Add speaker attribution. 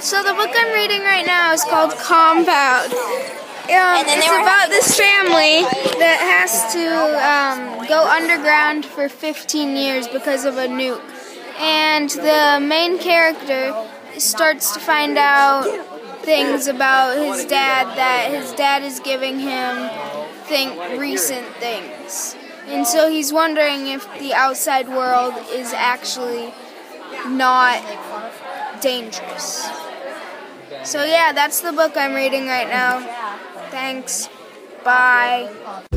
Speaker 1: So the book I'm reading right now is called Compound. Um, it's about this family that has to um, go underground for 15 years because of a nuke. And the main character starts to find out things about his dad that his dad is giving him think recent things. And so he's wondering if the outside world is actually not dangerous. So yeah, that's the book I'm reading right now. Thanks. Bye.